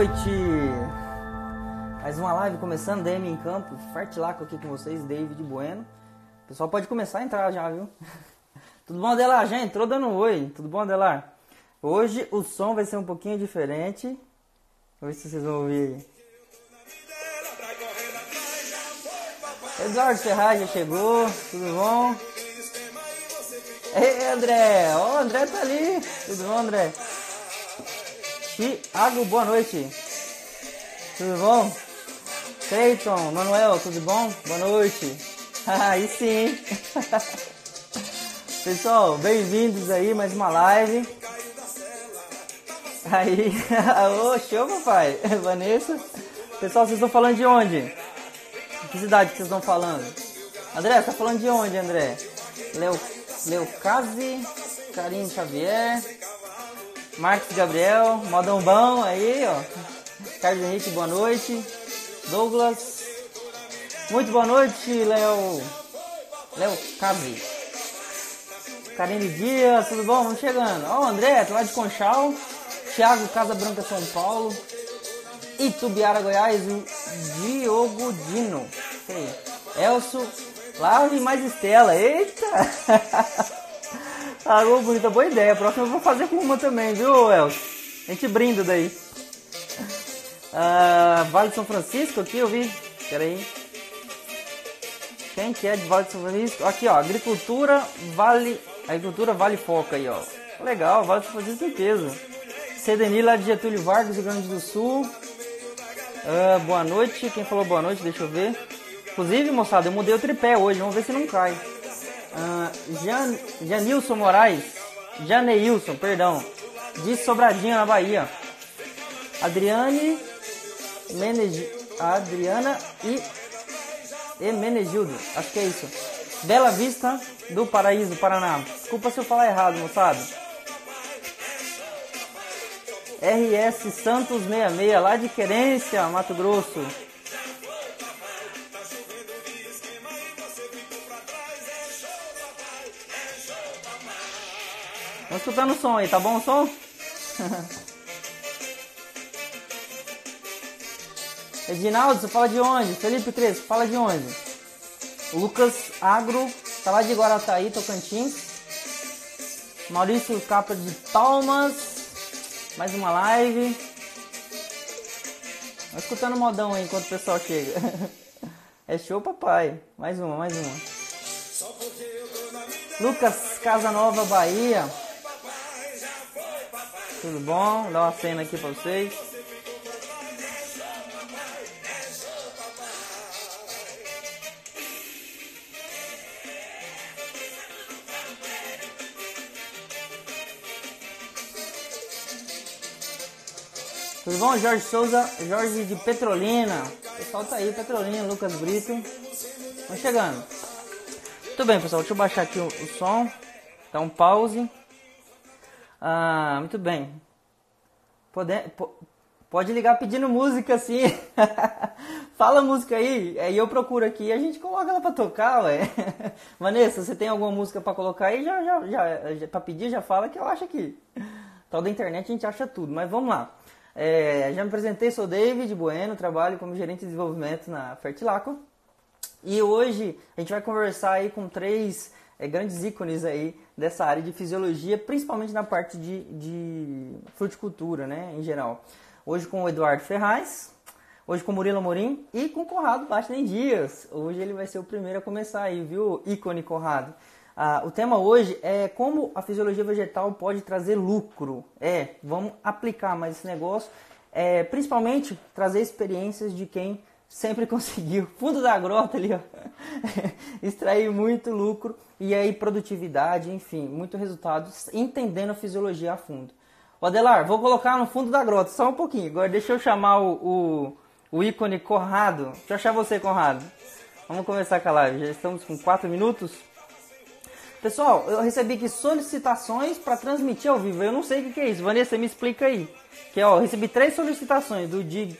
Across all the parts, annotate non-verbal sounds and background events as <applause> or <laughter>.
noite! Mais uma live começando, DM em campo, Fartilaco aqui com vocês, David Bueno. O pessoal pode começar a entrar já, viu? <laughs> Tudo bom, Adelar? Já entrou dando um oi. Tudo bom, Adelar? Hoje o som vai ser um pouquinho diferente. Vamos ver se vocês vão ouvir. Eduardo Ferraz já chegou, tudo bom? Ei, André! Ó, oh, André tá ali! Tudo bom, André? Tiago, boa noite! Tudo bom? Cleiton, Manuel, tudo bom? Boa noite! <laughs> Aí sim! <laughs> Pessoal, bem-vindos aí, mais uma live. Aí, <laughs> ô, show, papai! Vanessa. Pessoal, vocês estão falando de onde? Que cidade que vocês estão falando? André, tá falando de onde, André? Leo, Leucase, Karim Xavier, Marcos Gabriel, Modão Bom aí, ó. Carlos Henrique, boa noite. Douglas, muito boa noite, Léo. Léo Case. Karine Dias, tudo bom? Vamos chegando. Ó, o André, tá lá de Conchal. Thiago, Casa Branca, São Paulo. Itubiara, Goiás, o Diogo Dino. Elcio, Laura e mais Estela. Eita! <laughs> ah, bonita, boa ideia. A próxima eu vou fazer com uma também, viu, Elcio? A gente brinda daí. Ah, vale de São Francisco aqui, eu vi. Pera aí. Quem que é de Vale de São Francisco? Aqui, ó. Agricultura Vale... Agricultura Vale Foca aí, ó. Legal, Vale de São Francisco peso. Cedeni lá de Getúlio Vargas, Rio Grande do Sul. Uh, boa noite. Quem falou boa noite? Deixa eu ver. Inclusive, moçada, eu mudei o tripé hoje. Vamos ver se não cai. Uh, Jan, Janilson Moraes. Janeilson, perdão. De Sobradinho, na Bahia. Adriane. Adriana e... e Menegildo. Acho que é isso. Bela Vista do Paraíso, Paraná. Desculpa se eu falar errado, moçada. RS Santos 66, lá de Querência, Mato Grosso. Vamos escutando o som aí, tá bom o som? <laughs> Edinaldo, você fala de onde? Felipe Crespo, fala de onde? Lucas Agro, tá lá de Guarataí, Tocantins. Maurício Capa de Palmas. Mais uma live. Vai escutando o modão aí enquanto o pessoal chega. <laughs> é show, papai. Mais uma, mais uma. Lucas Casanova, Bahia. Tudo bom? Dá uma cena aqui pra vocês. Tudo bom? Jorge Souza, Jorge de Petrolina. O pessoal tá aí, Petrolina, Lucas Brito. Vamos chegando. Muito bem, pessoal. Deixa eu baixar aqui o, o som. Dá um pause. Ah, muito bem. Pode, pode ligar pedindo música assim. <laughs> Fala música aí. Aí eu procuro aqui e a gente coloca ela pra tocar, ué. <laughs> Vanessa, você tem alguma música pra colocar aí? Já, já, já, já, pra pedir, já fala que eu acho aqui. <laughs> Tal da internet a gente acha tudo, mas vamos lá. É, já me apresentei, sou David Bueno, trabalho como gerente de desenvolvimento na Fertilaco. E hoje a gente vai conversar aí com três é, grandes ícones aí dessa área de fisiologia, principalmente na parte de, de fruticultura, né, em geral. Hoje com o Eduardo Ferraz, hoje com o Murilo Morim e com o Corrado Bastinen Dias. Hoje ele vai ser o primeiro a começar aí, viu, ícone Corrado. Ah, o tema hoje é como a fisiologia vegetal pode trazer lucro. É, vamos aplicar mais esse negócio, é, principalmente trazer experiências de quem sempre <laughs> conseguiu, fundo da grota ali, ó, <laughs> extrair muito lucro e aí produtividade, enfim, muito resultado, entendendo a fisiologia a fundo. O Adelar, vou colocar no fundo da grota, só um pouquinho. Agora deixa eu chamar o, o, o ícone Corrado. Deixa eu achar você, Corrado. Vamos começar com a live. Já estamos com 4 minutos. Pessoal, eu recebi aqui solicitações para transmitir ao vivo. Eu não sei o que, é isso. Vanessa, me explica aí. Que ó, eu recebi três solicitações do Di,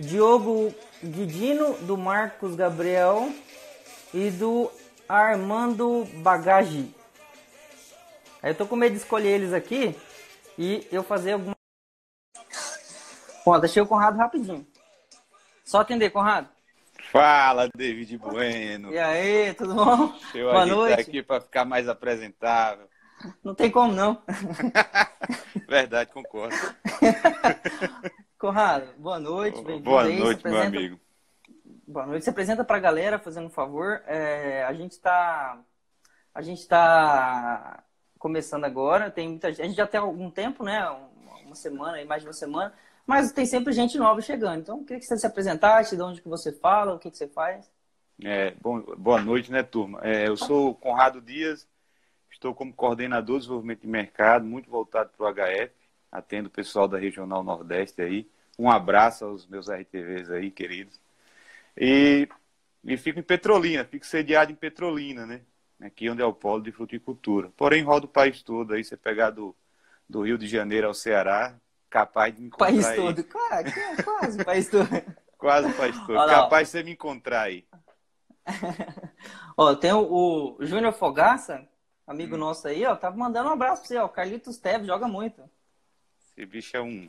Diogo Didino, do Marcos Gabriel e do Armando Bagage. Aí eu tô com medo de escolher eles aqui e eu fazer alguma Bom, deixei o Conrado rapidinho. Só atender, Conrado. Fala, David Bueno. E aí, tudo bom? Deixa eu Boa noite. aqui para ficar mais apresentável. Não tem como, não. <laughs> Verdade, concordo. <laughs> Conrado, boa noite. Boa noite, meu amigo. Boa noite. Se apresenta para a galera, fazendo um favor. É, a gente está a gente está começando agora. Tem muita gente, a gente já tem algum tempo, né? Uma semana, mais de uma semana. Mas tem sempre gente nova chegando. Então, eu queria que você se apresentasse, de onde que você fala, o que, que você faz. É, bom, boa noite, né, turma? É, eu sou Conrado Dias, estou como coordenador de desenvolvimento de mercado, muito voltado para o HF, atendo o pessoal da Regional Nordeste aí. Um abraço aos meus RTVs aí, queridos. E, e fico em Petrolina, fico sediado em Petrolina, né? Aqui onde é o polo de fruticultura. Porém, rodo o país todo aí, você pegar do, do Rio de Janeiro ao Ceará, capaz de me encontrar país aí. todo, quase, quase país todo. <laughs> quase o país todo, Olha capaz de você me encontrar aí. <laughs> ó, tem o, o Júnior Fogaça, amigo hum. nosso aí, ó, tava mandando um abraço pra você, ó, o Carlitos Teves joga muito. Esse bicho é um...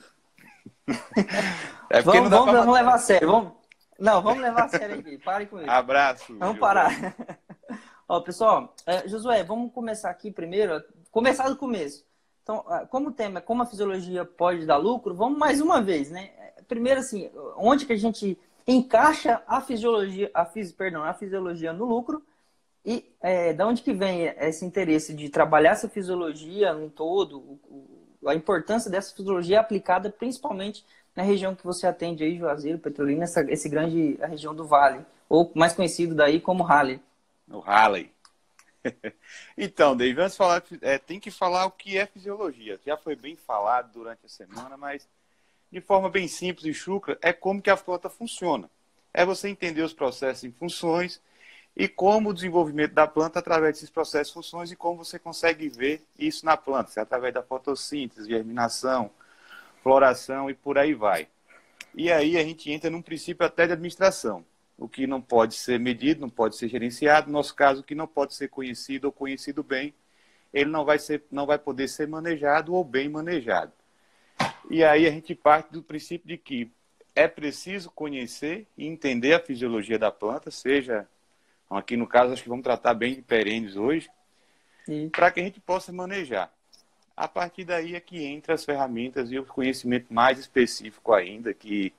é vamos, vamos, vamos levar a sério, vamos... Não, vamos levar a sério aqui, pare com isso. Abraço. Vamos parar. <laughs> ó, pessoal, é, Josué, vamos começar aqui primeiro, começar do começo. Então, ah, como o tema é como a fisiologia pode dar lucro, vamos mais uma vez, né? Primeiro, assim, onde que a gente encaixa a fisiologia, a fisi, perdão, a fisiologia no lucro e é, da onde que vem esse interesse de trabalhar essa fisiologia no todo, a importância dessa fisiologia aplicada principalmente na região que você atende aí, Juazeiro, Petrolina, essa esse grande a região do Vale, ou mais conhecido daí como Raleigh. O Raleigh. <laughs> então, David, antes de falar, é, tem que falar o que é fisiologia. Já foi bem falado durante a semana, mas de forma bem simples e chucra, é como que a planta funciona. É você entender os processos e funções e como o desenvolvimento da planta através desses processos funções e como você consegue ver isso na planta, é através da fotossíntese, germinação, floração e por aí vai. E aí a gente entra num princípio até de administração o que não pode ser medido, não pode ser gerenciado, no nosso caso, o que não pode ser conhecido ou conhecido bem, ele não vai, ser, não vai poder ser manejado ou bem manejado. E aí a gente parte do princípio de que é preciso conhecer e entender a fisiologia da planta, seja, aqui no caso, acho que vamos tratar bem de perenes hoje, para que a gente possa manejar. A partir daí é que entra as ferramentas e o conhecimento mais específico ainda, que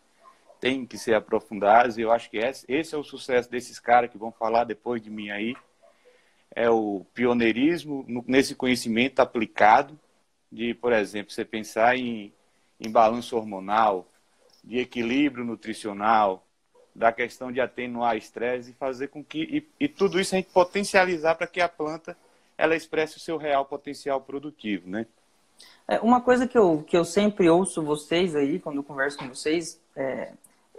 têm que ser aprofundadas. E eu acho que esse é o sucesso desses caras que vão falar depois de mim aí. É o pioneirismo nesse conhecimento aplicado, de, por exemplo, você pensar em, em balanço hormonal, de equilíbrio nutricional, da questão de atenuar estresse e fazer com que e, e tudo isso a gente potencializar para que a planta ela expresse o seu real potencial produtivo, né? É, uma coisa que eu, que eu sempre ouço vocês aí, quando eu converso com vocês, é,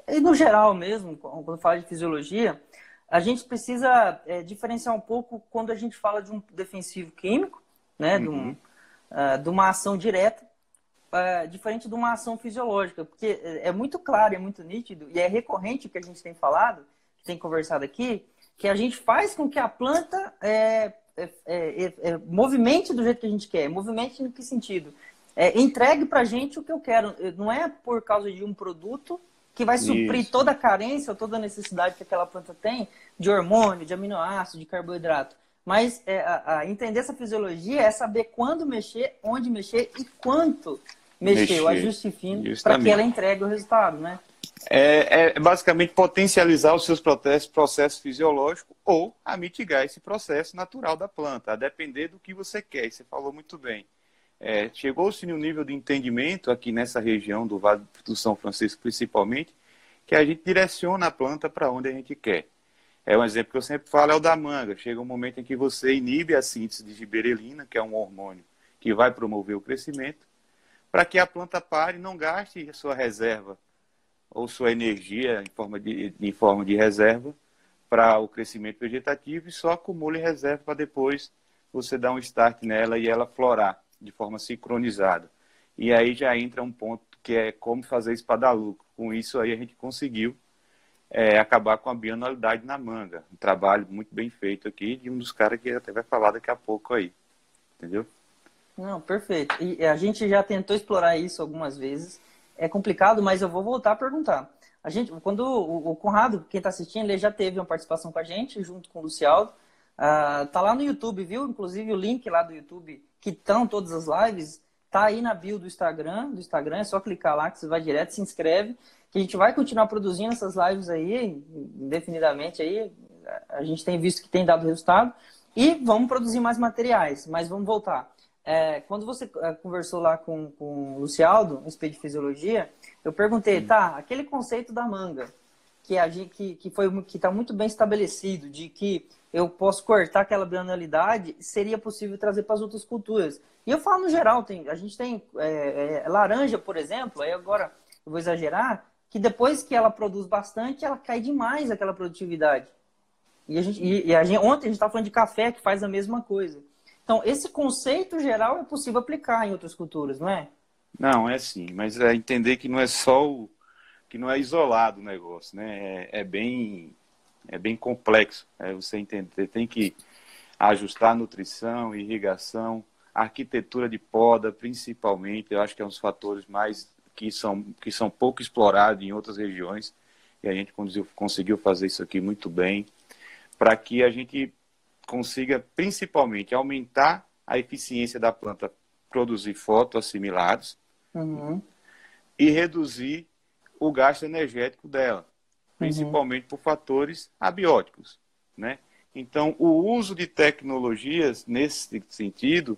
e no geral mesmo, quando fala de fisiologia, a gente precisa é, diferenciar um pouco quando a gente fala de um defensivo químico, né, uhum. de, um, uh, de, uma ação direta, uh, diferente de uma ação fisiológica, porque é, é muito claro, é muito nítido e é recorrente o que a gente tem falado, que tem conversado aqui, que a gente faz com que a planta é, é, é, é movimente do jeito que a gente quer. Movimente em que sentido? entregue para a gente o que eu quero. Não é por causa de um produto que vai suprir Isso. toda a carência, toda a necessidade que aquela planta tem de hormônio, de aminoácido, de carboidrato. Mas é, a, a entender essa fisiologia é saber quando mexer, onde mexer e quanto mexer, mexer. o ajuste fino, para que ela entregue o resultado, né? É, é, basicamente potencializar os seus processos, processo fisiológico ou a mitigar esse processo natural da planta, a depender do que você quer. E você falou muito bem. É, Chegou-se no nível de entendimento aqui nessa região do Vale do São Francisco, principalmente, que a gente direciona a planta para onde a gente quer. É um exemplo que eu sempre falo, é o da manga. Chega um momento em que você inibe a síntese de giberelina, que é um hormônio que vai promover o crescimento, para que a planta pare e não gaste sua reserva ou sua energia em forma de, em forma de reserva para o crescimento vegetativo e só acumule reserva para depois você dar um start nela e ela florar de forma sincronizada. E aí já entra um ponto que é como fazer lucro. Com isso aí a gente conseguiu é, acabar com a bioanualidade na manga. Um trabalho muito bem feito aqui de um dos caras que até vai falar daqui a pouco aí. Entendeu? Não, perfeito. E a gente já tentou explorar isso algumas vezes. é complicado, mas eu vou voltar a perguntar. A gente, quando o, o Conrado, quem está assistindo, ele já teve uma participação com a gente, junto com o Lucialdo. Uh, tá lá no YouTube, viu? Inclusive o link lá do YouTube, que estão todas as lives, tá aí na bio do Instagram. Do Instagram é só clicar lá que você vai direto, se inscreve. Que a gente vai continuar produzindo essas lives aí, indefinidamente aí. A gente tem visto que tem dado resultado. E vamos produzir mais materiais, mas vamos voltar. É, quando você é, conversou lá com, com o Lucialdo, no Speed Fisiologia, eu perguntei, Sim. tá, aquele conceito da manga, que a gente, que, que foi que está muito bem estabelecido, de que eu posso cortar aquela bienalidade, seria possível trazer para as outras culturas. E eu falo no geral, tem, a gente tem é, é, laranja, por exemplo, aí agora eu vou exagerar, que depois que ela produz bastante, ela cai demais aquela produtividade. E, a gente, e, e a gente, ontem a gente estava falando de café, que faz a mesma coisa. Então, esse conceito geral é possível aplicar em outras culturas, não é? Não, é sim, mas é entender que não é só o que não é isolado o negócio, né? É, é bem é bem complexo. É você entender, tem que ajustar nutrição, irrigação, arquitetura de poda, principalmente. Eu acho que é um dos fatores mais que são que são pouco explorados em outras regiões e a gente conseguiu fazer isso aqui muito bem para que a gente consiga principalmente aumentar a eficiência da planta produzir fotoassimilados uhum. e reduzir o gasto energético dela, principalmente uhum. por fatores abióticos, né? Então, o uso de tecnologias nesse sentido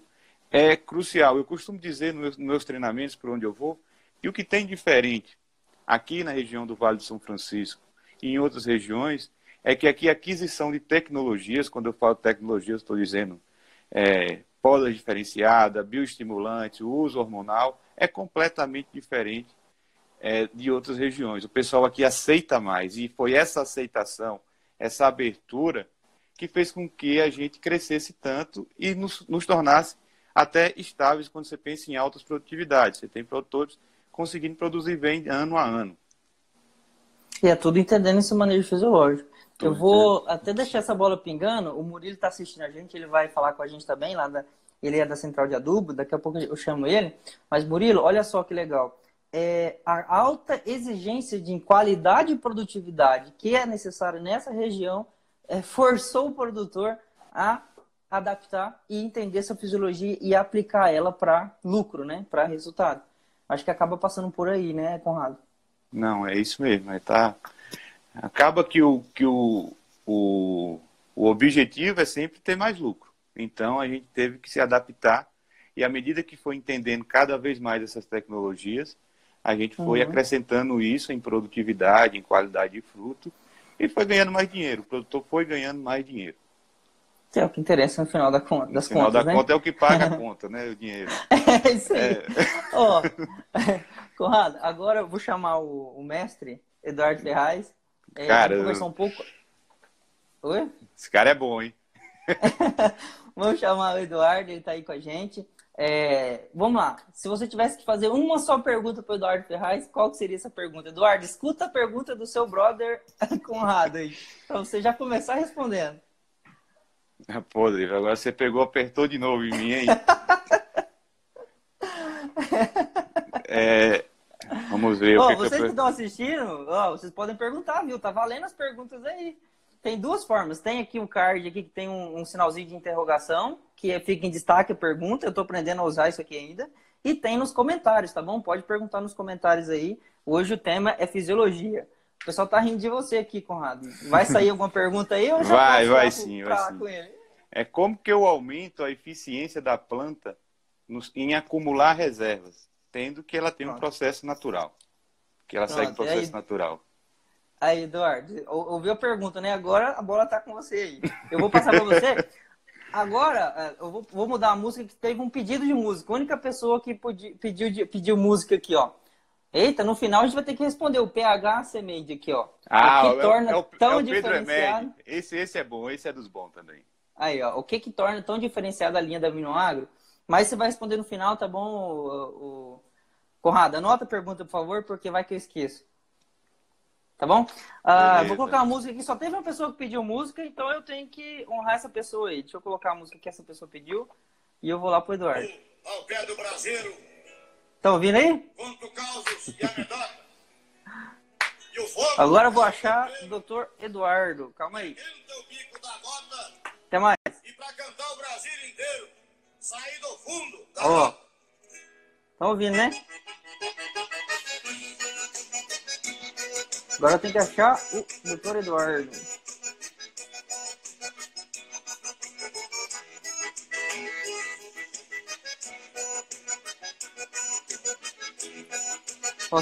é crucial. Eu costumo dizer nos meus treinamentos por onde eu vou, e o que tem diferente aqui na região do Vale do São Francisco e em outras regiões é que aqui a aquisição de tecnologias, quando eu falo tecnologias, estou dizendo é, poda diferenciada, bioestimulante, uso hormonal, é completamente diferente é, de outras regiões. O pessoal aqui aceita mais e foi essa aceitação, essa abertura que fez com que a gente crescesse tanto e nos, nos tornasse até estáveis quando você pensa em altas produtividades. Você tem produtores conseguindo produzir bem ano a ano. E é tudo entendendo esse manejo fisiológico. Eu vou até deixar essa bola pingando. O Murilo está assistindo a gente, ele vai falar com a gente também lá da, ele é da central de adubo, daqui a pouco eu chamo ele. Mas Murilo, olha só que legal. É, a alta exigência de qualidade e produtividade que é necessária nessa região é, forçou o produtor a adaptar e entender essa fisiologia e aplicar ela para lucro, né? Para resultado. Acho que acaba passando por aí, né, Conrado? Não, é isso mesmo. É tá acaba que o, que o, o, o objetivo é sempre ter mais lucro. Então a gente teve que se adaptar e à medida que foi entendendo cada vez mais essas tecnologias, a gente foi uhum. acrescentando isso em produtividade, em qualidade de fruto e foi ganhando mais dinheiro. O produtor foi ganhando mais dinheiro. Que é o que interessa no final da conta, das no final contas, da né? conta é o que paga a <laughs> conta, né? O dinheiro. é isso aí. É. Ó, <laughs> Conrado, agora eu vou chamar o, o mestre Eduardo Ferraz é, cara, conversar um pouco. Oi? Esse cara é bom, hein? <laughs> vamos chamar o Eduardo, ele está aí com a gente. É, vamos lá. Se você tivesse que fazer uma só pergunta para o Eduardo Ferraz, qual seria essa pergunta? Eduardo, escuta a pergunta do seu brother <laughs> Conrado aí, para você já começar respondendo. Pô, agora você pegou, apertou de novo em mim, hein? <laughs> é, Vamos ver. Oh, que vocês que, eu... estão assistindo, oh, vocês podem perguntar, viu? Tá valendo as perguntas aí. Tem duas formas. Tem aqui um card aqui que tem um, um sinalzinho de interrogação, que fica em destaque a pergunta. Eu estou aprendendo a usar isso aqui ainda. E tem nos comentários, tá bom? Pode perguntar nos comentários aí. Hoje o tema é fisiologia. O pessoal tá rindo de você aqui, Conrado. Vai sair alguma pergunta aí? Ou já vai, vai sim, vai sim. É como que eu aumento a eficiência da planta em acumular reservas? tendo que ela tem um processo natural. Que ela Pronto. segue o processo aí, natural. Aí, Eduardo, ouviu a pergunta, né? Agora a bola tá com você aí. Eu vou passar para você. <laughs> Agora, é, eu vou, vou, mudar a música que teve um pedido de música. A única pessoa que pediu, pediu música aqui, ó. Eita, no final a gente vai ter que responder o PH semente aqui, ó. Ah, o que é, torna é o, tão é o diferenciado. Esse, esse é bom, esse é dos bons também. Aí, ó. O que que torna tão diferenciada a linha da Aminoagro? Mas você vai responder no final, tá bom, o... Conrado? Anota a pergunta, por favor, porque vai que eu esqueço. Tá bom? Uh, vou colocar uma música aqui. Só teve uma pessoa que pediu música, então eu tenho que honrar essa pessoa aí. Deixa eu colocar a música que essa pessoa pediu e eu vou lá pro Eduardo. Ao pé do braseiro. Tá ouvindo aí? Conto causos Agora eu vou achar o doutor Eduardo. Calma aí. Até mais. E pra cantar o Brasil inteiro, sair do fundo. Ó. Tá ouvindo, né? Agora tem que achar o doutor Eduardo.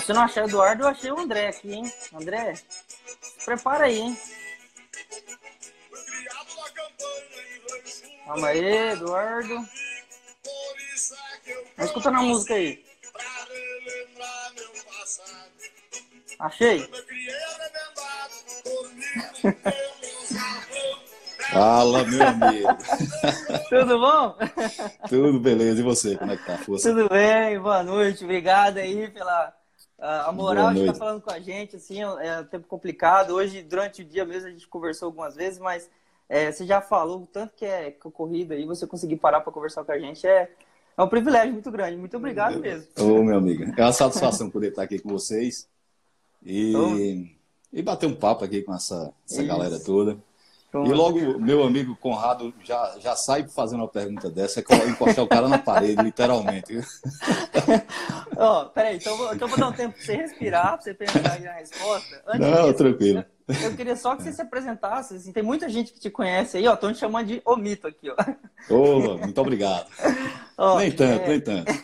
se não achar o Eduardo, eu achei o André aqui, hein? André, prepara aí, hein? Calma aí, Eduardo. Vai escutando a música aí. Achei? Fala, meu amigo. Tudo bom? Tudo beleza. E você, como é que tá? Força? Tudo bem, boa noite. Obrigado aí pela a moral de estar falando com a gente. Assim, é um tempo complicado. Hoje, durante o dia mesmo, a gente conversou algumas vezes, mas é, você já falou o tanto que é corrida aí, você conseguir parar para conversar com a gente é, é um privilégio muito grande. Muito obrigado mesmo. Ô, meu amigo. É uma satisfação poder estar aqui com vocês e, e bater um papo aqui com essa, essa galera toda. E logo, meu amigo Conrado já, já sai fazendo uma pergunta dessa, é encostar o cara na parede, literalmente. <laughs> Ó, oh, peraí, então, então vou dar um tempo para você respirar, para você pensar na resposta. Antes Não, disso, tranquilo. Eu queria só que você se apresentasse, assim, tem muita gente que te conhece aí, ó, estão te chamando de Omito aqui, ó. Ô, muito obrigado. Oh, nem tanto, é... nem tanto. <laughs>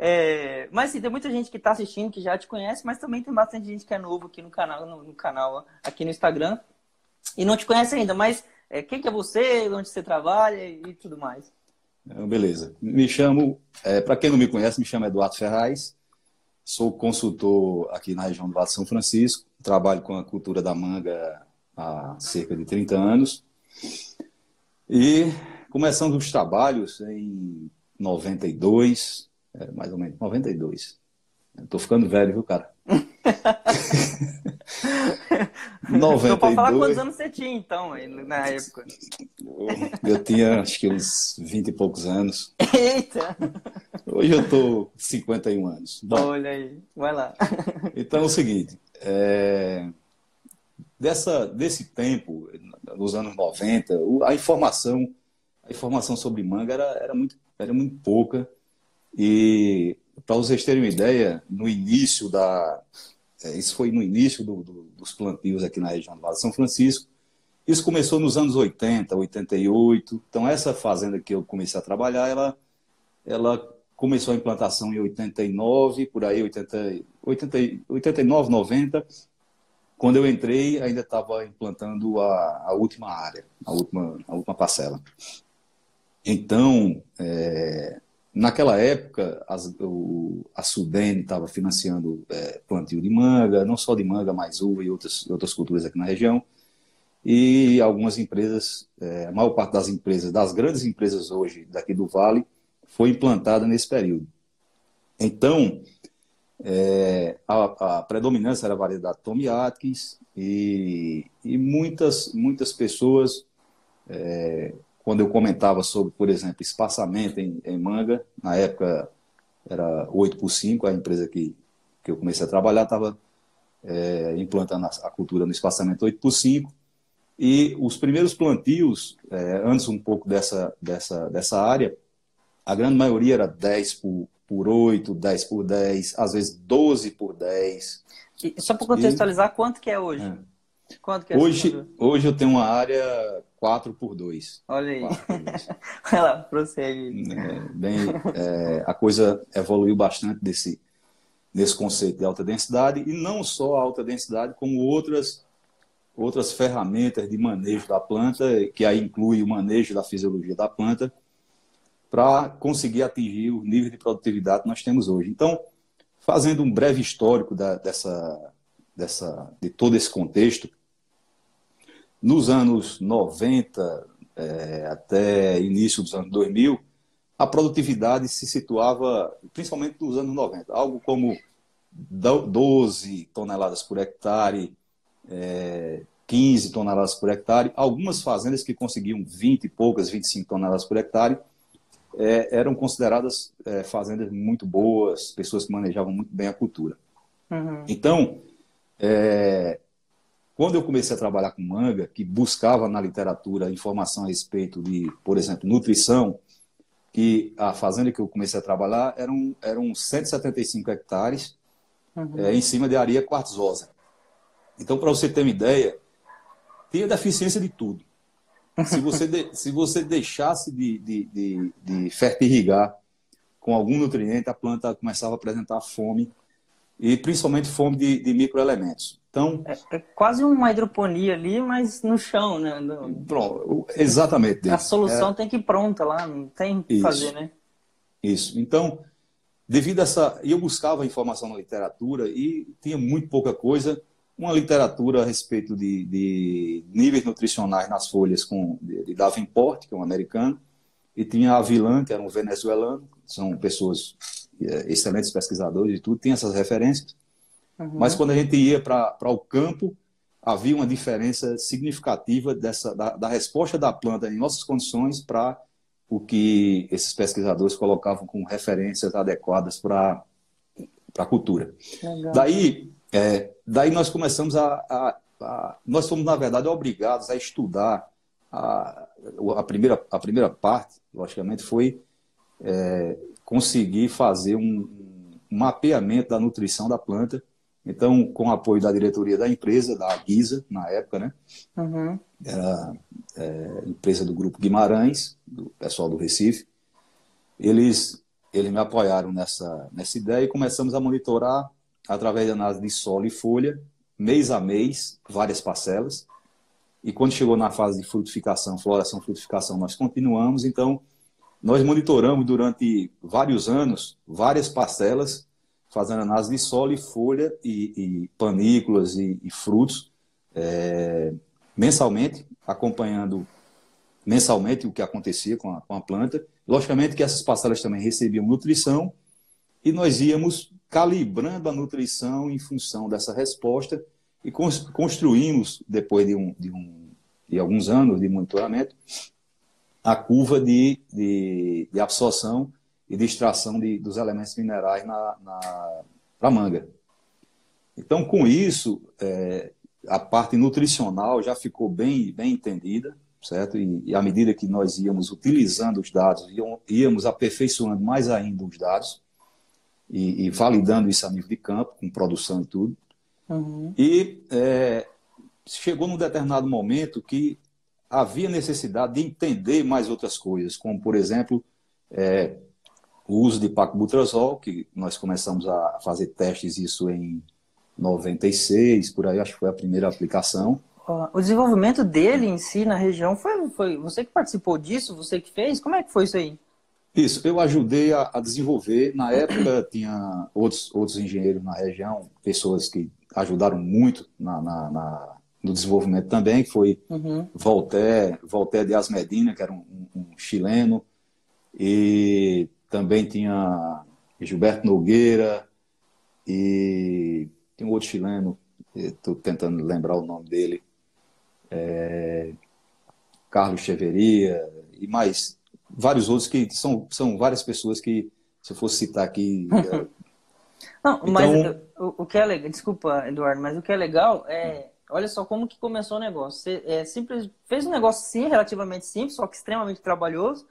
É... Mas sim, tem muita gente que está assistindo, que já te conhece, mas também tem bastante gente que é novo aqui no canal, no, no canal, aqui no Instagram e não te conhece ainda, mas é, quem que é você, onde você trabalha e tudo mais. Beleza. Me chamo, é, para quem não me conhece, me chamo Eduardo Ferraz, sou consultor aqui na região do Vale São Francisco, trabalho com a cultura da manga há cerca de 30 anos. E começando os trabalhos em 92, é, mais ou menos, 92. Estou ficando velho, viu, cara? 92. Então pode falar quantos anos você tinha, então, na época. Eu tinha, acho que uns 20 e poucos anos. Eita! Hoje eu tô com 51 anos. Bom, Olha aí, vai lá. Então é o seguinte, é... Dessa, desse tempo, nos anos 90, a informação, a informação sobre manga era, era, muito, era muito pouca. E para vocês terem uma ideia, no início da. É, isso foi no início do, do, dos plantios aqui na região do Vale de São Francisco. Isso começou nos anos 80, 88. Então, essa fazenda que eu comecei a trabalhar, ela, ela começou a implantação em 89, por aí, 80, 80, 89, 90. Quando eu entrei, ainda estava implantando a, a última área, a última, a última parcela. Então, é, Naquela época, as, o, a Sudene estava financiando é, plantio de manga, não só de manga, mas uva e outras, outras culturas aqui na região. E algumas empresas, é, a maior parte das empresas, das grandes empresas hoje daqui do Vale, foi implantada nesse período. Então, é, a, a, predominância era a variedade Tommy Atkins e, e muitas, muitas pessoas é, quando eu comentava sobre, por exemplo, espaçamento em, em manga, na época era 8 por 5, a empresa que, que eu comecei a trabalhar estava é, implantando a, a, cultura no espaçamento 8 por 5, e os primeiros plantios, é, antes um pouco dessa, dessa, dessa área, a grande maioria era 10 por, por 8, 10 por 10, às vezes 12 por 10. E, só para contextualizar, e, quanto que é hoje? É. Quanto que é hoje, hoje eu tenho uma área 4 por 2. Olha aí. <laughs> Vai lá, prossegue. É, bem, é, a coisa evoluiu bastante desse, desse conceito de alta densidade, e não só a alta densidade, como outras, outras ferramentas de manejo da planta, que aí inclui o manejo da fisiologia da planta, para conseguir atingir o nível de produtividade que nós temos hoje. Então, fazendo um breve histórico da, dessa, dessa, de todo esse contexto, nos anos 90 é, até início dos anos 2000, a produtividade se situava, principalmente nos anos 90, algo como 12 toneladas por hectare, é, 15 toneladas por hectare. Algumas fazendas que conseguiam 20 e poucas, 25 toneladas por hectare, é, eram consideradas é, fazendas muito boas, pessoas que manejavam muito bem a cultura. Uhum. Então, é, quando eu comecei a trabalhar com manga, que buscava na literatura informação a respeito de, por exemplo, nutrição, que a fazenda que eu comecei a trabalhar eram, eram 175 hectares uhum. é, em cima de areia quartzosa. Então, para você ter uma ideia, tinha deficiência de tudo. Se você, de, <laughs> se você deixasse de, de, de, de fertirrigar com algum nutriente, a planta começava a apresentar fome, e principalmente fome de, de microelementos. Então, é, é, quase uma hidroponia ali, mas no chão, né? No... Pronto, exatamente. A solução é... tem que ir pronta lá, não tem o que fazer, né? Isso. Então, devido a essa. Eu buscava informação na literatura e tinha muito pouca coisa. Uma literatura a respeito de, de níveis nutricionais nas folhas com, de, de Davenport, que é um americano, e tinha a Vilan, que era um venezuelano, são pessoas é, excelentes pesquisadores e tudo, tem essas referências. Uhum. Mas quando a gente ia para o campo, havia uma diferença significativa dessa, da, da resposta da planta em nossas condições para o que esses pesquisadores colocavam como referências adequadas para a cultura. Legal. Daí, é, daí nós começamos a, a, a, Nós fomos, na verdade, obrigados a estudar. A, a, primeira, a primeira parte, logicamente, foi é, conseguir fazer um, um, mapeamento da nutrição da planta. Então, com o apoio da diretoria da empresa, da Guisa, na época, né? Uhum. Era é, empresa do Grupo Guimarães, do pessoal do Recife. Eles, eles me apoiaram nessa, nessa ideia e começamos a monitorar através da análise de solo e folha, mês a mês, várias parcelas. E quando chegou na fase de frutificação, floração, frutificação, nós continuamos. Então, nós monitoramos durante vários anos várias parcelas, fazendo análise de solo e folha e, e panículas e, e frutos é, mensalmente, acompanhando mensalmente o que acontecia com a, com a planta. Logicamente que essas parcelas também recebiam nutrição e nós íamos calibrando a nutrição em função dessa resposta e construímos, depois de, um, de, um, de alguns anos de monitoramento, a curva de, de, de absorção e de extração de, dos elementos minerais na, na manga. Então, com isso, é, a parte nutricional já ficou bem, bem entendida, certo? E, e à medida que nós íamos utilizando os dados, íamos aperfeiçoando mais ainda os dados e, e validando isso a nível de campo, com produção e tudo. Uhum. E é, chegou num determinado momento que havia necessidade de entender mais outras coisas, como, por exemplo, é, o uso de pacbutrazol, que nós começamos a fazer testes isso em 96, por aí acho que foi a primeira aplicação. O desenvolvimento dele em si na região foi, foi você que participou disso, você que fez? Como é que foi isso aí? Isso, eu ajudei a, a desenvolver. Na época tinha outros, outros engenheiros na região, pessoas que ajudaram muito na, na, na no desenvolvimento também, que foi uhum. Voltaire, Voltaire de Asmedina, que era um, um, chileno, e também tinha Gilberto Nogueira, e tem um outro chileno, estou tentando lembrar o nome dele, é, Carlos Cheveria, e mais vários outros que são, são várias pessoas que, se eu fosse citar aqui. <laughs> Não, então... mas o, o que é legal, desculpa, Eduardo, mas o que é legal é Olha só como que começou o negócio. Você é, simples, fez um negócio sim, relativamente simples, só que extremamente trabalhoso,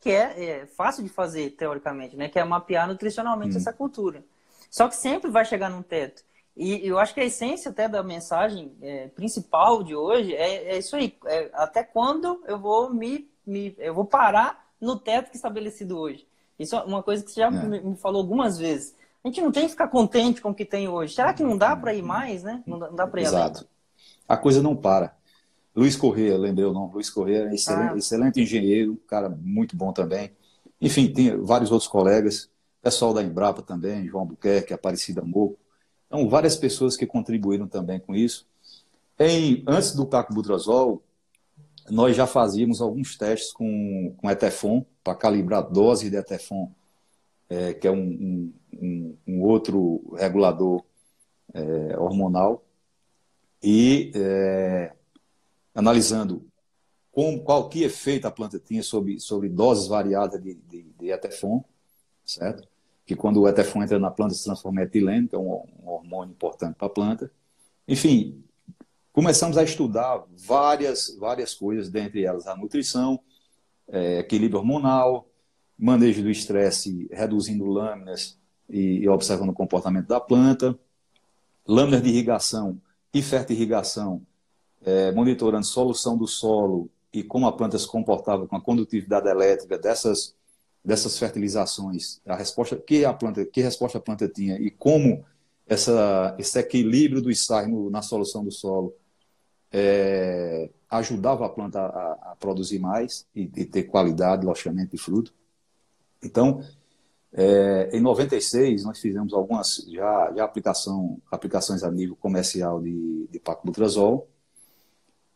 que é, é fácil de fazer, teoricamente, né? Que é mapear nutricionalmente hum. essa cultura. Só que sempre vai chegar num teto. E eu acho que a essência até da mensagem é, principal de hoje é, é isso aí. É, até quando eu vou me, me, eu vou parar no teto que é estabelecido hoje. Isso é uma coisa que você já é. me, me falou algumas vezes. A gente não tem que ficar contente com o que tem hoje. Será que não dá para ir mais, né? Não dá, dá para ir Exato. além? a coisa não para. Luiz Corrêa, lembrei o nome, Luiz Corrêa, excelente, ah. excelente engenheiro, cara muito bom também. Enfim, tem vários outros colegas, pessoal da Embrapa também, João Buquerque, Aparecida Moco. Então, várias pessoas que contribuíram também com isso. Em, antes do Butrazol, nós já fazíamos alguns testes com, com Etefon, para calibrar a dose de Etefon, é, que é um, um, um outro regulador é, hormonal e é, analisando qual que efeito a planta tinha sobre, sobre doses variadas de, de, de etefon, certo? que quando o etefon entra na planta se transforma em etileno, que é um, um hormônio importante para a planta. Enfim, começamos a estudar várias, várias coisas, dentre elas a nutrição, é, equilíbrio hormonal, manejo do estresse, reduzindo lâminas e, e, observando o comportamento da planta, lâminas de irrigação e fertirrigação, é, monitorando solução do solo e como a planta se comportava com a condutividade elétrica dessas dessas fertilizações, a resposta que a planta, que resposta a planta tinha e como essa, esse equilíbrio do sais na solução do solo é, ajudava a planta a, a produzir mais e, e, ter qualidade, logicamente, de fruto. Então, é, em 96, nós fizemos algumas já, já aplicação, aplicações a nível comercial de, de paclutrazol.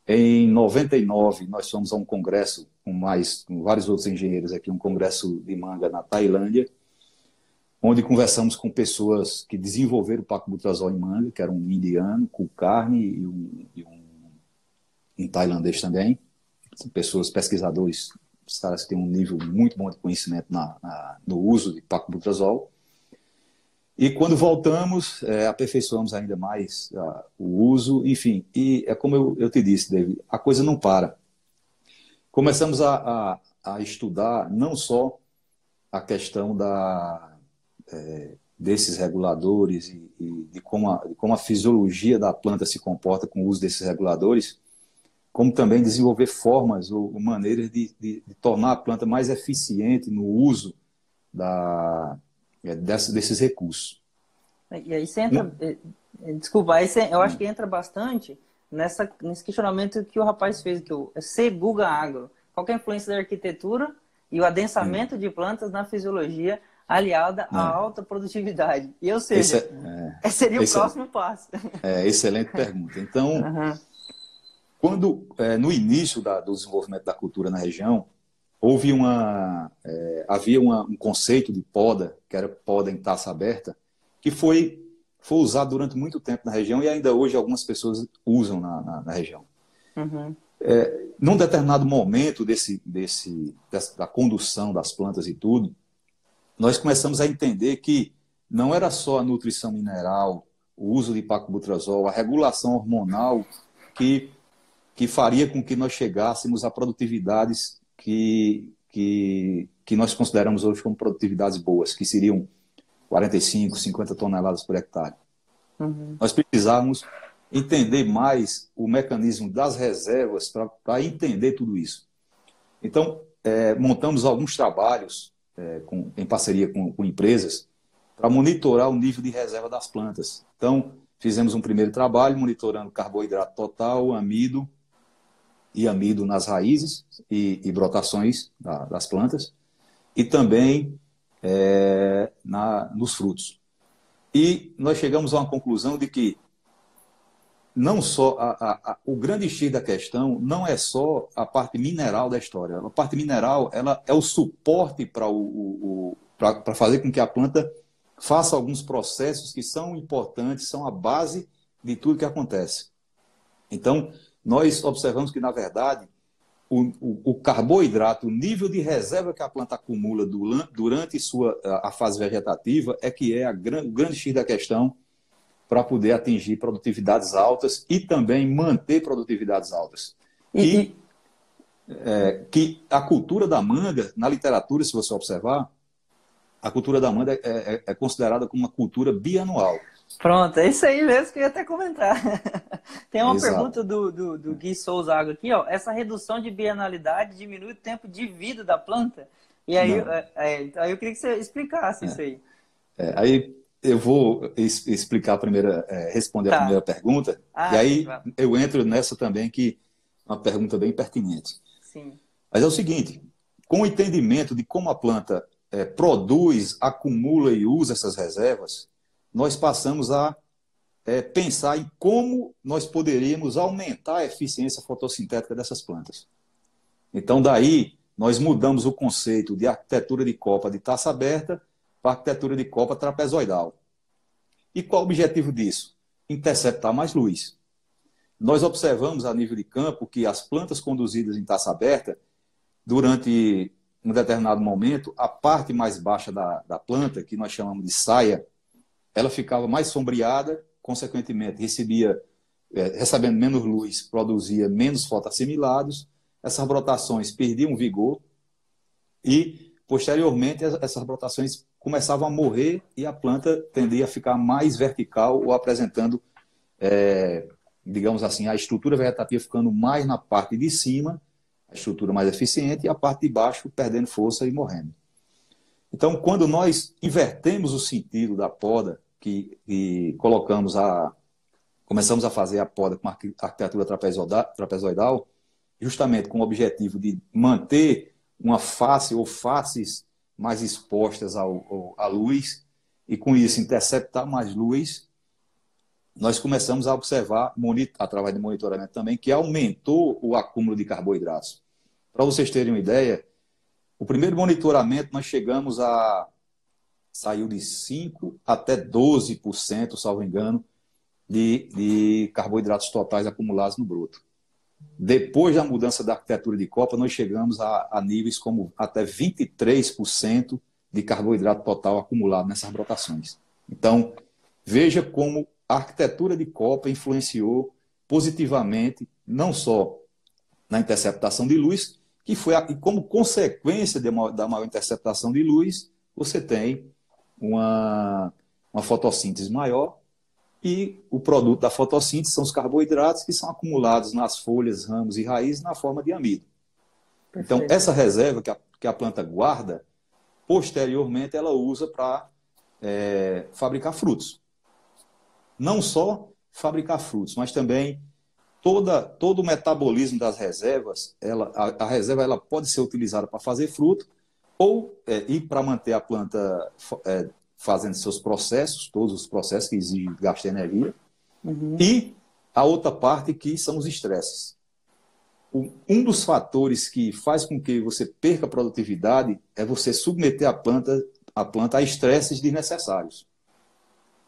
Em 99, nós fomos a um congresso com mais com vários outros engenheiros aqui, um congresso de manga na Tailândia, onde conversamos com pessoas que desenvolveram o paclutrazol em manga, que era um indiano, com carne e um, e um, um tailandês também, pessoas, pesquisadores, os caras que têm um nível muito bom de conhecimento na, na no uso de paclutrazol. E quando voltamos, é, aperfeiçoamos ainda mais uh, o uso, enfim. E é como eu, eu te disse, David, a coisa não para. Começamos a, a, a estudar não só a questão da, é, desses reguladores e, e de, como a, de como a fisiologia da planta se comporta com o uso desses reguladores, como também desenvolver formas ou, ou maneiras de, de, de, tornar a planta mais eficiente no uso da, é, desses recursos. E aí você entra, hum? eh, eh, desculpa, aí você, eu acho que entra bastante nessa, nesse questionamento que o rapaz fez, que o C Guga Agro. Qual é a influência da arquitetura e o adensamento hum. de plantas na fisiologia aliada à alta produtividade? E ou seja, esse é, é, seria o próximo passo. <laughs> É, excelente pergunta. Então, uhum. quando é, no início da, do desenvolvimento da cultura na região, houve uma é, havia uma, um conceito de poda que era poda em taça aberta que foi foi usado durante muito tempo na região e ainda hoje algumas pessoas usam na, na, na região uhum. é, num determinado momento desse desse dessa, da condução das plantas e tudo nós começamos a entender que não era só a nutrição mineral o uso de pacobutrazol a regulação hormonal que que faria com que nós chegássemos a produtividades que, que, que nós consideramos hoje como produtividades boas, que seriam 45, 50 toneladas por hectare. Uhum. Nós precisamos entender mais o mecanismo das reservas para entender tudo isso. Então, é, montamos alguns trabalhos é, com, em parceria com, com empresas para monitorar o nível de reserva das plantas. Então, fizemos um primeiro trabalho monitorando carboidrato total, amido, e amido nas raízes e, e brotações da, das plantas, e também é, na, nos frutos. E nós chegamos a uma conclusão de que não só a, a, a, o grande X da questão não é só a parte mineral da história. A parte mineral ela é o suporte para o, o, o fazer com que a planta faça alguns processos que são importantes, são a base de tudo que acontece. Então, nós observamos que, na verdade, o, o, o, carboidrato, o nível de reserva que a planta acumula durante sua, a fase vegetativa, é que é a, o grande X da questão para poder atingir produtividades altas e também manter produtividades altas. E, e é, que a cultura da manga, na literatura, se você observar, a cultura da manga é, é, é considerada como uma cultura bianual. Pronto, é isso aí mesmo que eu ia até comentar. <laughs> Tem uma Exato. pergunta do, do, do Gui Souza aqui, ó. Essa redução de bienalidade diminui o tempo de vida da planta? E aí, é, é, aí eu queria que você explicasse é. isso aí. É, aí eu vou explicar a primeira, é, responder tá. a primeira pergunta, ah, e aí eu entro nessa também que é uma pergunta bem pertinente. Sim. Mas é o seguinte, com o entendimento de como a planta produz, acumula e usa essas reservas, nós passamos a é, pensar em como nós poderíamos aumentar a eficiência fotossintética dessas plantas. Então, daí, nós mudamos o conceito de arquitetura de copa de taça aberta para arquitetura de copa trapezoidal. E qual o objetivo disso? Interceptar mais luz. Nós observamos a nível de campo que as plantas conduzidas em taça aberta, durante um determinado momento, a parte mais baixa da, da planta, que nós chamamos de saia, ela ficava mais sombreada, consequentemente recebia, é, recebendo menos luz, produzia menos fotoassimilados, essas brotações perdiam vigor e, posteriormente, essas brotações começavam a morrer e a planta tendia a ficar mais vertical ou apresentando, é, digamos assim, a estrutura vegetativa ficando mais na parte de cima a estrutura mais eficiente e a parte de baixo perdendo força e morrendo. Então, quando nós invertemos o sentido da poda, que, que colocamos a. começamos a fazer a poda com a arquitetura trapezoidal, justamente com o objetivo de manter uma face ou faces mais expostas ao, ao, à luz, e com isso interceptar mais luz, nós começamos a observar, através de monitoramento também, que aumentou o acúmulo de carboidratos. Para vocês terem uma ideia, o primeiro monitoramento nós chegamos a. saiu de 5% até 12%, salvo engano, de, de carboidratos totais acumulados no broto. Depois da mudança da arquitetura de copa, nós chegamos a, a níveis como até 23% de carboidrato total acumulado nessas brotações. Então, veja como a arquitetura de copa influenciou positivamente, não só na interceptação de luz, que foi a, e como consequência uma, da maior interceptação de luz, você tem uma, uma fotossíntese maior e o produto da fotossíntese são os carboidratos que são acumulados nas folhas, ramos e raízes na forma de amido. Então, Perfeito. Então, essa reserva que a, que a planta guarda, posteriormente ela usa para é, fabricar frutos. Não só fabricar frutos, mas também toda, todo o metabolismo das reservas, ela, a, a reserva ela pode ser utilizada para fazer fruto ou é, e para manter a planta é, fazendo seus processos, todos os processos que exigem gasto de energia. Uhum. E a outra parte que são os estresses. Um dos fatores que faz com que você perca a produtividade é você submeter a planta, a planta a estresses desnecessários.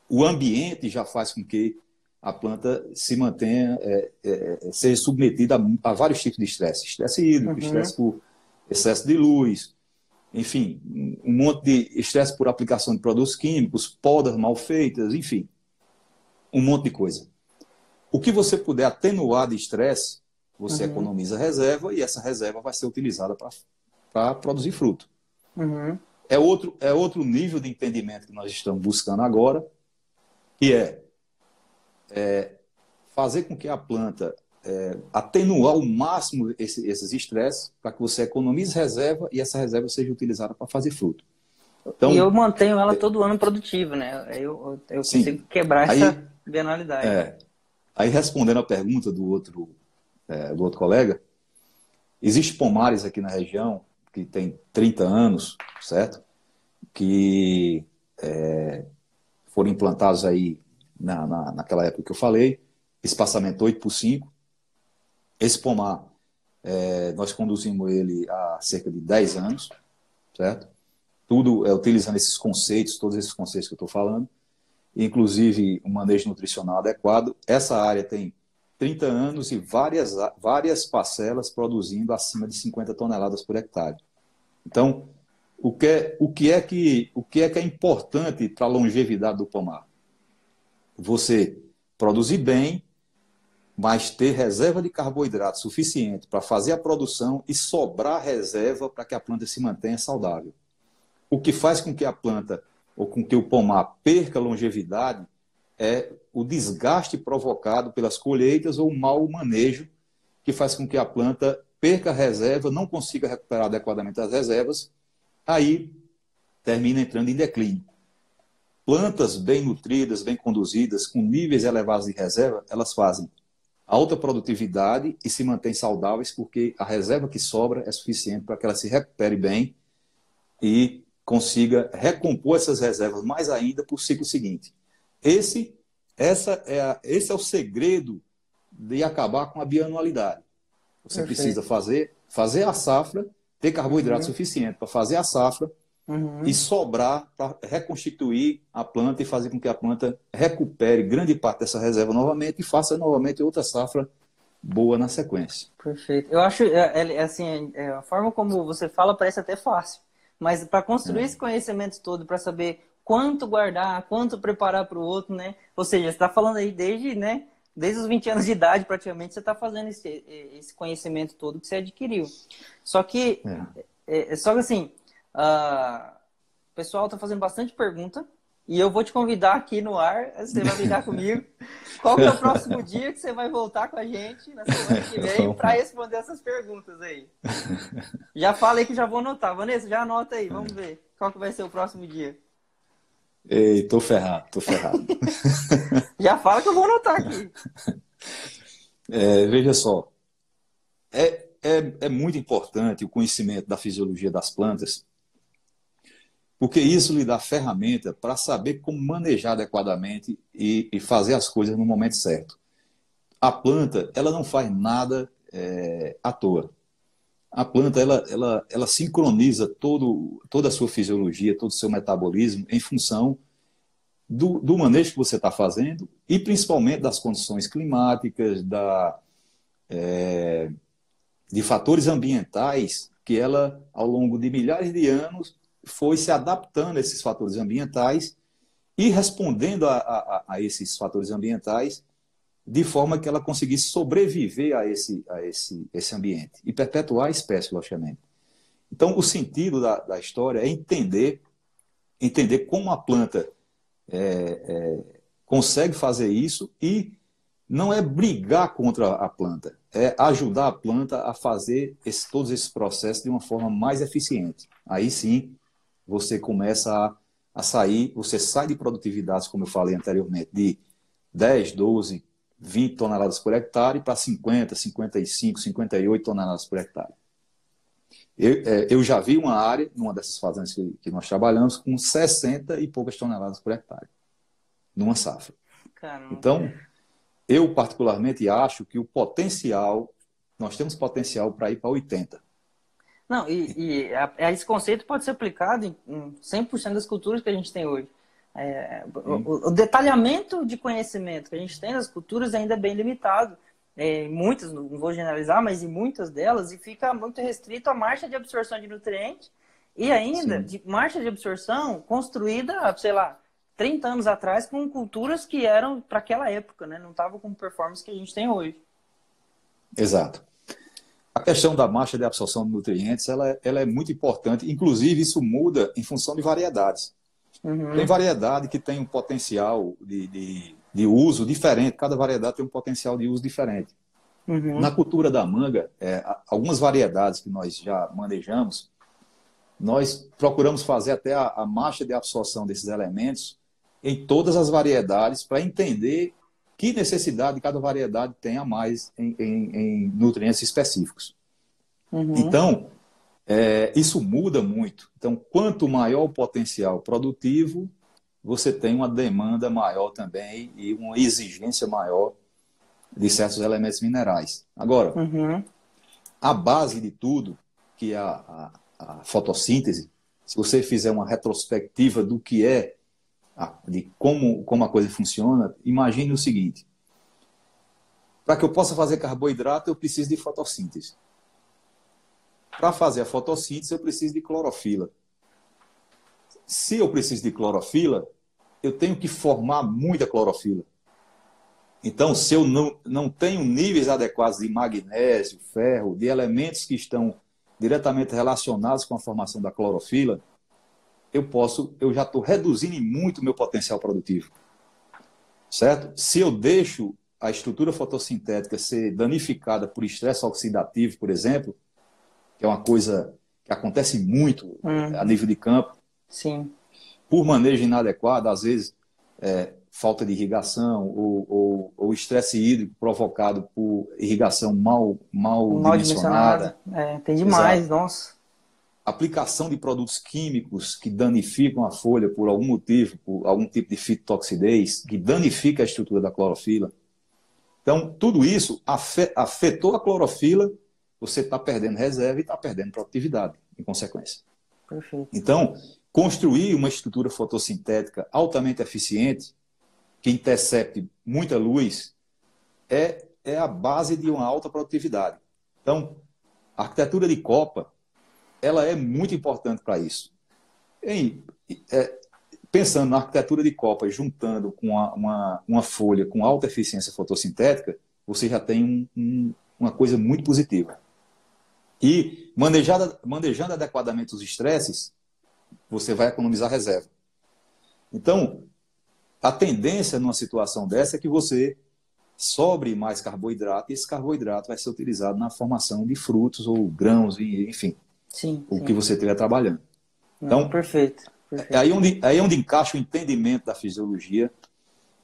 O ambiente já faz com que a planta se mantenha, é, é, é, seja submetida a, a, vários tipos de estresse. Estresse hídrico, uhum. estresse por excesso de luz, enfim, um monte de estresse por aplicação de produtos químicos, podas mal feitas, enfim, um monte de coisa. O que você puder atenuar de estresse, você uhum. economiza reserva e essa reserva vai ser utilizada para produzir fruto. Uhum. É, outro, é outro nível de entendimento que nós estamos buscando agora, que é é, fazer com que a planta é, atenuar ao máximo esse, esses estresses para que você economize reserva e essa reserva seja utilizada para fazer fruto. Então, e eu mantenho ela todo ano produtiva, né? Eu, eu consigo sim, quebrar aí, essa bienalidade. É, aí respondendo a pergunta do outro, é, do outro colega, existe pomares aqui na região que tem 30 anos, certo? Que é, foram implantados aí na, na, naquela época que eu falei, espaçamento 8 por 5. Esse pomar, é, nós conduzimos ele há cerca de 10 anos, certo? Tudo é utilizando esses conceitos, todos esses conceitos que eu estou falando, inclusive um manejo nutricional adequado. Essa área tem 30 anos e várias, várias parcelas produzindo acima de 50 toneladas por hectare. Então, o que é, o que é, que, o que, é, que é importante para a longevidade do pomar? Você produzir bem, mas ter reserva de carboidrato suficiente para fazer a produção e sobrar reserva para que a planta se mantenha saudável. O que faz com que a planta ou com que o pomar perca longevidade é o desgaste provocado pelas colheitas ou o mau manejo que faz com que a planta perca a reserva, não consiga recuperar adequadamente as reservas, aí termina entrando em declínio. Plantas bem nutridas, bem conduzidas, com níveis elevados de reserva, elas fazem alta produtividade e se mantêm saudáveis porque a reserva que sobra é suficiente para que ela se recupere bem e consiga recompor essas reservas mais ainda para o ciclo seguinte. Esse, essa é a, esse é o segredo de acabar com a bianualidade. Você Perfeito. precisa fazer, fazer a safra, ter carboidrato uhum. suficiente para fazer a safra uhum. e sobrar para reconstituir a planta e fazer com que a planta recupere grande parte dessa reserva novamente e faça novamente outra safra boa na sequência. Perfeito. Eu acho, é, é, assim, é, a forma como você fala parece até fácil, mas para construir é. esse conhecimento todo, para saber quanto guardar, quanto preparar para o outro, né? Ou seja, você está falando aí desde, né? Desde os 20 anos de idade, praticamente, você está fazendo esse, esse conhecimento todo que você adquiriu. Só que, é. é só que assim, uh, o pessoal está fazendo bastante pergunta, e eu vou te convidar aqui no ar, você vai ligar <laughs> comigo. Qual que é o próximo dia que você vai voltar com a gente na semana que vem para responder essas perguntas aí? <laughs> Já falei que já vou anotar. Vanessa, já anota aí, vamos ver. Qual que vai ser o próximo dia? Ei, tô ferrado, tô ferrado. <laughs> já fala que eu vou anotar aqui. É, veja só, é, é, é muito importante o conhecimento da fisiologia das plantas, porque isso lhe dá ferramenta para saber como manejar adequadamente e, e, fazer as coisas no momento certo. A planta, ela não faz nada é, à toa. A planta, ela, ela, ela sincroniza todo, toda a sua fisiologia, todo o seu metabolismo em função do, do manejo que você está fazendo e principalmente das condições climáticas, da, é, de fatores ambientais que ela, ao longo de milhares de anos, foi se adaptando a esses fatores ambientais e respondendo a, a, a, esses fatores ambientais de forma que ela conseguisse sobreviver a esse, a esse, esse ambiente e perpetuar a espécie, logicamente. Então, o sentido da, da história é entender, entender como a planta é, é, consegue fazer isso e não é brigar contra a planta, é ajudar a planta a fazer esse, todos esses processos de uma forma mais eficiente. Aí sim, você começa a, a sair, você sai de produtividades, como eu falei anteriormente, de 10, 12, 20 toneladas por hectare para 50, 55, 58 toneladas por hectare. Eu, é, eu já vi uma área, numa dessas fazendas que, que, nós trabalhamos, com 60 e poucas toneladas por hectare, numa safra. Caramba. Então, eu particularmente acho que o potencial, nós temos potencial para ir para 80. Não, e, e a, esse conceito pode ser aplicado em, em 100% das culturas que a gente tem hoje. É, o, o, detalhamento de conhecimento que a gente tem das culturas ainda é bem limitado. É, muitas, não vou generalizar, mas em muitas delas, e fica muito restrito à marcha de absorção de nutrientes e ainda Sim. de marcha de absorção construída, sei lá, 30 anos atrás com culturas que eram para aquela época, né? Não estavam com performance que a gente tem hoje. Exato. A questão da marcha de absorção de nutrientes ela, é, ela é muito importante. Inclusive, isso muda em função de variedades. Uhum. Tem variedade que tem um potencial de, de, de, uso diferente, cada variedade tem um potencial de uso diferente. Uhum. Na cultura da manga, é, algumas variedades que nós já manejamos, nós procuramos fazer até a, a marcha de absorção desses elementos em todas as variedades para entender que necessidade cada variedade tem a mais em, em, em nutrientes específicos. Uhum. Então, é, isso muda muito. Então, quanto maior o potencial produtivo, você tem uma demanda maior também e uma exigência maior de certos elementos minerais. Agora, uhum. a base de tudo, que é a, a, a fotossíntese, se você fizer uma retrospectiva do que é de como, como a coisa funciona, imagine o seguinte: para que eu possa fazer carboidrato, eu preciso de fotossíntese. Para fazer a fotossíntese, eu preciso de clorofila. Se eu preciso de clorofila, eu tenho que formar muita clorofila. Então, se eu não, não tenho níveis adequados de magnésio, ferro, de elementos que estão diretamente relacionados com a formação da clorofila, eu posso, eu já estou reduzindo muito o meu potencial produtivo. Certo? Se eu deixo a estrutura fotossintética ser danificada por estresse oxidativo, por exemplo, que é uma coisa que acontece muito uhum. a nível de campo. Sim. Por manejo inadequado, às vezes é, falta de irrigação ou, estresse hídrico provocado por irrigação mal, mal, mal dimensionada. É, tem demais, Exato. nossa aplicação de produtos químicos que danificam a folha por algum motivo, por algum tipo de fitotoxidez, que danifica a estrutura da clorofila. Então, tudo isso afetou a clorofila, você está perdendo reserva e está perdendo produtividade, em consequência. Perfeito. Então, construir uma estrutura fotossintética altamente eficiente, que intercepte muita luz, é é a base de uma alta produtividade. Então, a arquitetura de copa, ela é muito importante para isso. Em, é, pensando na arquitetura de copa, juntando com uma, uma, uma, folha com alta eficiência fotossintética, você já tem um, um, uma coisa muito positiva. E manejando, manejando adequadamente os estresses, você vai economizar reserva. Então, a tendência numa situação dessa é que você sobre mais carboidrato e esse carboidrato vai ser utilizado na formação de frutos ou grãos, enfim, sim, o sim. que você estiver trabalhando. Então, Não, perfeito, perfeito. É aí onde, aí onde encaixa o entendimento da fisiologia,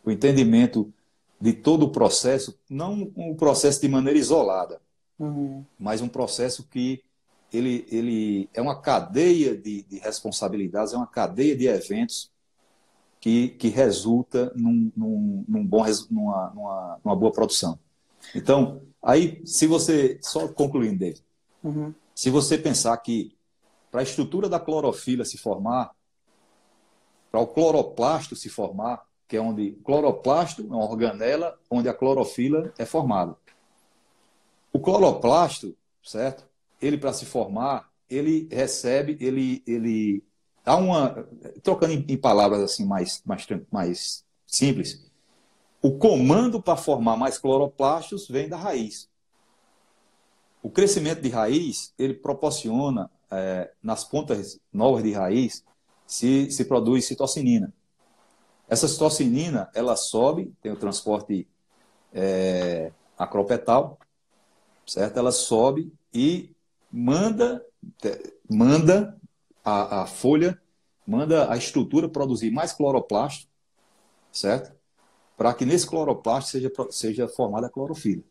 o entendimento de todo o processo, não um processo de maneira isolada, Uhum. mas um processo que ele, ele é uma cadeia de, de responsabilidades, é uma cadeia de eventos que, que resulta num, num, num bom, numa, numa, numa, boa produção. Então, aí, se você, só concluindo, David, Uhum. Se você pensar que para a estrutura da clorofila se formar, para o cloroplasto se formar, que é onde o cloroplasto é uma organela onde a clorofila é formada. O cloroplasto, certo? Ele para se formar, ele recebe, ele, ele há uma trocando em, em palavras assim mais, mais, mais simples, o comando para formar mais cloroplastos vem da raiz. O crescimento de raiz ele proporciona é, nas pontas novas de raiz se, se produz citocinina. Essa citocinina ela sobe, tem o transporte é, acropetal, certo? Ela sobe e manda manda a, a, folha, manda a estrutura produzir mais cloroplasto, certo? Para que nesse cloroplasto seja, seja formada a clorofila.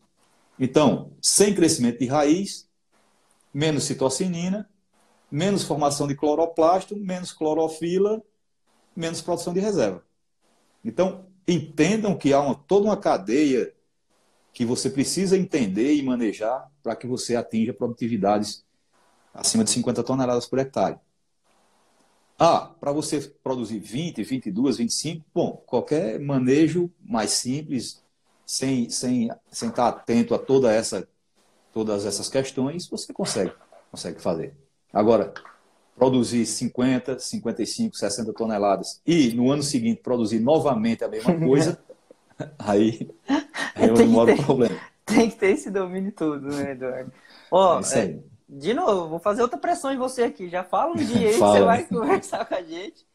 Então, sem crescimento de raiz, menos citocinina, menos formação de cloroplasto, menos clorofila, menos produção de reserva. Então, entendam que há uma, toda uma cadeia que você precisa entender e manejar para que você atinja produtividades acima de 50 toneladas por hectare. Ah, para você produzir 20, 22, 25, bom, qualquer manejo mais simples, sem, sem, sem estar atento a toda essa, todas essas questões, você consegue, consegue fazer. Agora, produzir 50, 55, 60 toneladas e no ano seguinte produzir novamente a mesma coisa, aí, <laughs> aí é onde mora o problema. Tem que ter esse domínio todo, né, Eduardo? Ó, aí. É, de novo, vou fazer outra pressão em você aqui. Já fala um dia aí que você vai <laughs> conversar com a gente.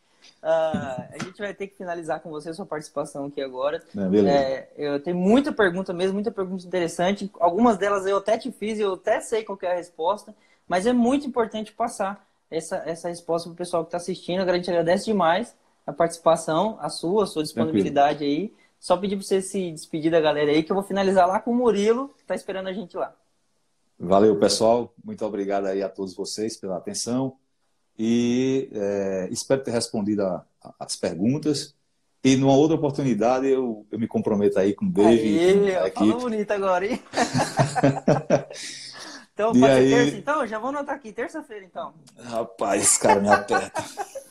Uh, a gente vai ter que finalizar com você sua participação aqui agora. É, é, eu tenho muita pergunta mesmo, muita pergunta interessante. Algumas delas eu até te fiz e eu até sei qual é a resposta, mas é muito importante passar essa, essa resposta para o pessoal que está assistindo. A gente agradece demais a participação, a sua, a sua disponibilidade Tranquilo. aí. Só pedir para você se despedir da galera aí, que eu vou finalizar lá com o Murilo, que está esperando a gente lá. Valeu, pessoal. Muito obrigado aí a todos vocês pela atenção. E é, espero ter respondido a, a, as perguntas. E numa outra oportunidade eu, eu me comprometo aí com o Dave Aí, e com a falou bonito agora, hein? <laughs> então, E pode ser aí- terça, então? Já vou anotar aqui, terça-feira, então. Rapaz, cara me aperta. <laughs>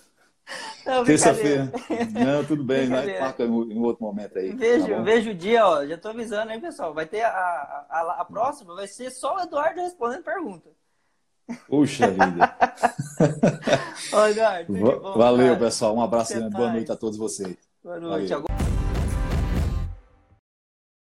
Terça-feira. Não, tudo bem? Brincadeira. Marca em outro momento aí. Vejo, tá vejo o dia, ó. Já tô avisando aí, pessoal. Vai ter a, a, a, a próxima, vai ser só o Eduardo respondendo pergunta. Puxa vida. <laughs> Bom, Valeu, pessoal. Um abraço grande. Boa noite a todos vocês. Boa noite. Valeu.